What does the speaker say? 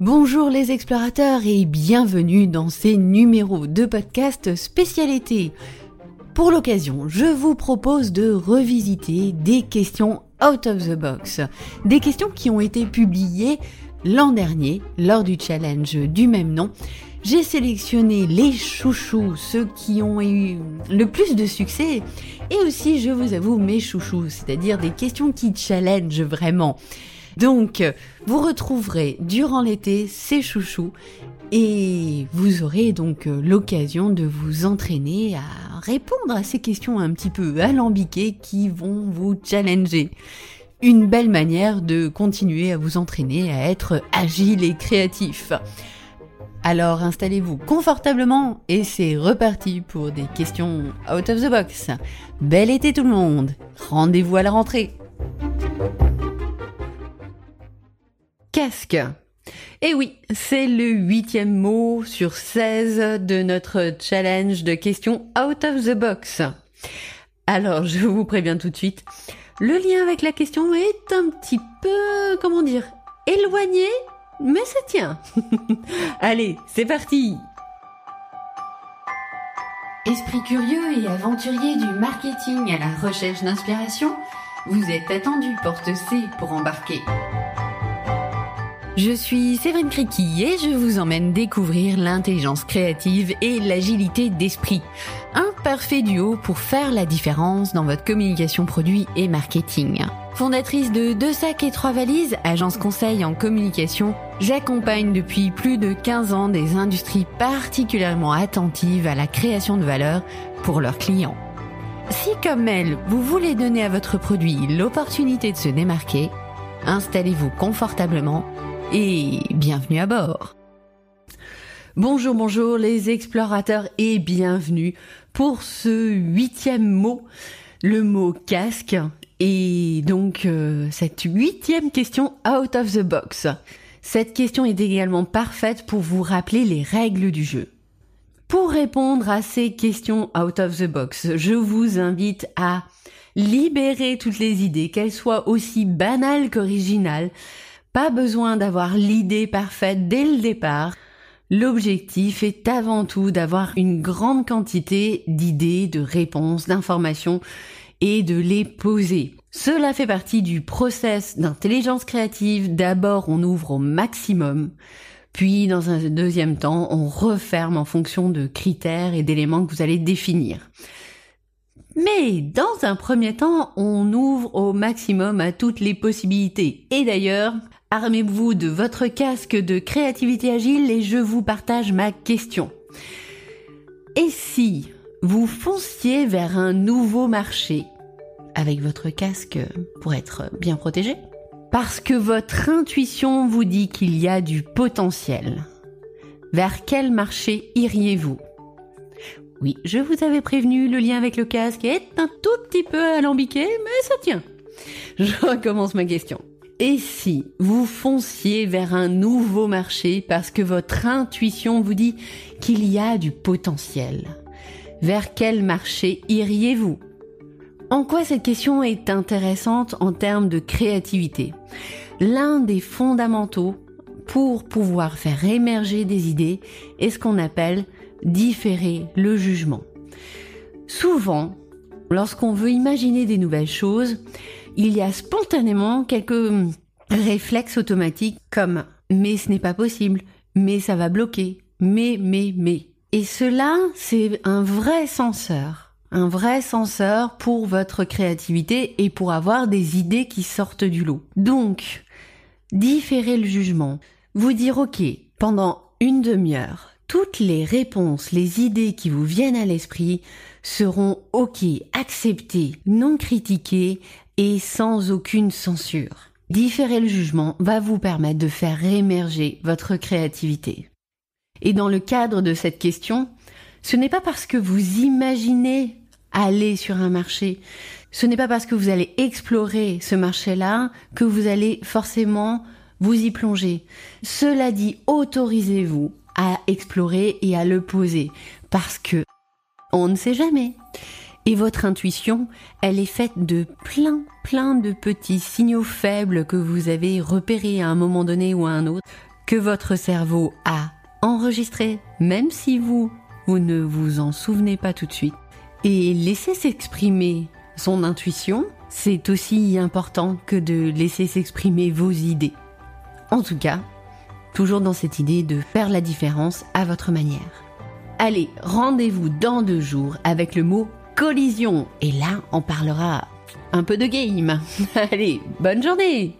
Bonjour les explorateurs et bienvenue dans ces numéros de podcast spécialité. Pour l'occasion, je vous propose de revisiter des questions out of the box, des questions qui ont été publiées l'an dernier lors du challenge du même nom. J'ai sélectionné les chouchous, ceux qui ont eu le plus de succès, et aussi, je vous avoue, mes chouchous, c'est-à-dire des questions qui challenge vraiment. Donc, vous retrouverez durant l'été ces chouchous et vous aurez donc l'occasion de vous entraîner à répondre à ces questions un petit peu alambiquées qui vont vous challenger. Une belle manière de continuer à vous entraîner à être agile et créatif. Alors installez-vous confortablement et c'est reparti pour des questions out of the box. Bel été tout le monde. Rendez-vous à la rentrée. Et oui, c'est le huitième mot sur 16 de notre challenge de questions out of the box. Alors, je vous préviens tout de suite, le lien avec la question est un petit peu, comment dire, éloigné, mais ça tient. Allez, c'est parti Esprit curieux et aventurier du marketing à la recherche d'inspiration, vous êtes attendu porte C pour embarquer. Je suis Séverine Criqui et je vous emmène découvrir l'intelligence créative et l'agilité d'esprit. Un parfait duo pour faire la différence dans votre communication produit et marketing. Fondatrice de Deux sacs et trois valises, agence conseil en communication, j'accompagne depuis plus de 15 ans des industries particulièrement attentives à la création de valeur pour leurs clients. Si comme elle, vous voulez donner à votre produit l'opportunité de se démarquer, installez-vous confortablement et bienvenue à bord. Bonjour, bonjour les explorateurs et bienvenue pour ce huitième mot, le mot casque et donc euh, cette huitième question out of the box. Cette question est également parfaite pour vous rappeler les règles du jeu. Pour répondre à ces questions out of the box, je vous invite à libérer toutes les idées, qu'elles soient aussi banales qu'originales, pas besoin d'avoir l'idée parfaite dès le départ. L'objectif est avant tout d'avoir une grande quantité d'idées, de réponses, d'informations et de les poser. Cela fait partie du process d'intelligence créative. D'abord, on ouvre au maximum, puis dans un deuxième temps, on referme en fonction de critères et d'éléments que vous allez définir. Mais dans un premier temps, on ouvre au maximum à toutes les possibilités. Et d'ailleurs, Armez-vous de votre casque de créativité agile et je vous partage ma question. Et si vous fonciez vers un nouveau marché avec votre casque pour être bien protégé? Parce que votre intuition vous dit qu'il y a du potentiel. Vers quel marché iriez-vous? Oui, je vous avais prévenu, le lien avec le casque est un tout petit peu alambiqué, mais ça tient. Je recommence ma question. Et si vous fonciez vers un nouveau marché parce que votre intuition vous dit qu'il y a du potentiel Vers quel marché iriez-vous? En quoi cette question est intéressante en termes de créativité? L'un des fondamentaux pour pouvoir faire émerger des idées est ce qu'on appelle différer le jugement. Souvent, lorsqu'on veut imaginer des nouvelles choses, il y a spontanément quelques réflexes automatiques comme mais ce n'est pas possible, mais ça va bloquer, mais, mais, mais. Et cela, c'est un vrai censeur. Un vrai censeur pour votre créativité et pour avoir des idées qui sortent du lot. Donc, différer le jugement. Vous dire, ok, pendant une demi-heure, toutes les réponses, les idées qui vous viennent à l'esprit seront ok, acceptées, non critiquées et sans aucune censure. Différer le jugement va vous permettre de faire émerger votre créativité. Et dans le cadre de cette question, ce n'est pas parce que vous imaginez aller sur un marché, ce n'est pas parce que vous allez explorer ce marché-là que vous allez forcément vous y plonger. Cela dit, autorisez-vous à explorer et à le poser parce que on ne sait jamais. Et votre intuition, elle est faite de plein, plein de petits signaux faibles que vous avez repérés à un moment donné ou à un autre, que votre cerveau a enregistré, même si vous, vous ne vous en souvenez pas tout de suite. Et laisser s'exprimer son intuition, c'est aussi important que de laisser s'exprimer vos idées. En tout cas, toujours dans cette idée de faire la différence à votre manière. Allez, rendez-vous dans deux jours avec le mot collision. Et là, on parlera un peu de game. Allez, bonne journée